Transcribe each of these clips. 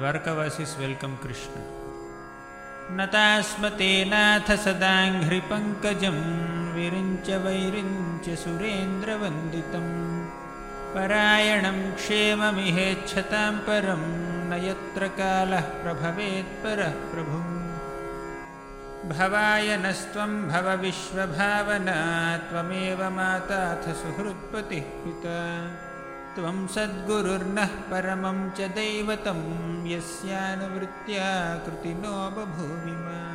द्वारकावासीस् welcome Krishna न तास्मतेनाथ सदाङ्घ्रिपङ्कजं विरिञ्च वैरिञ्च सुरेन्द्रवन्दितम् परायणं क्षेममिहेच्छतां परं न यत्र कालः प्रभवेत्परः प्रभु भवाय नस्त्वं भव विश्वभावना त्वमेव माताथ सुहृत्पतिः पिता त्वं सद्गुरुर्नः परमं च दैवतं यस्यानुवृत्त्या कृतिनो बभूविमा।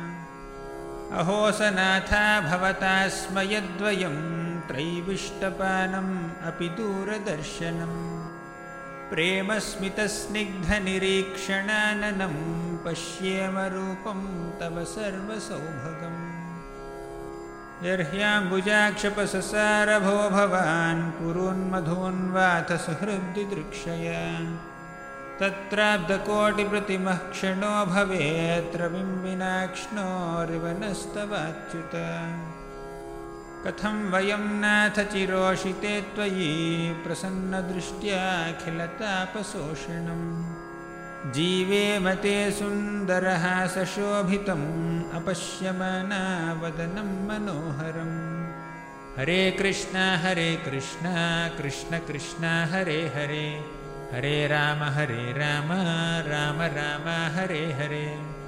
अहोसनाथा भवता स्म यद्वयं त्रैविष्टपानम् अपि दूरदर्शनम्। प्रेमस्मितस्निग्धनिरीक्षणाननं पश्येमरूपं तव सर्वसौभगम् यर्ह्याम्बुजाक्षपससारभो भवान् कुरून्मधून्वाथ सुहृद्दिदृक्षय तत्राब्दकोटिप्रतिमः क्षणो भवेत्रविं विनाक्ष्णोरिवनस्तवाच्युत कथं वयं नाथ चिरोषिते त्वयि प्रसन्नदृष्ट्याखिलतापशोषणम् जीवे मते सुन्दरः सशोभितम् अपश्यमानावदनं मनोहरम्। हरे कृष्ण हरे कृष्ण कृष्ण कृष्ण हरे हरे। हरे राम हरे राम राम राम हरे हरे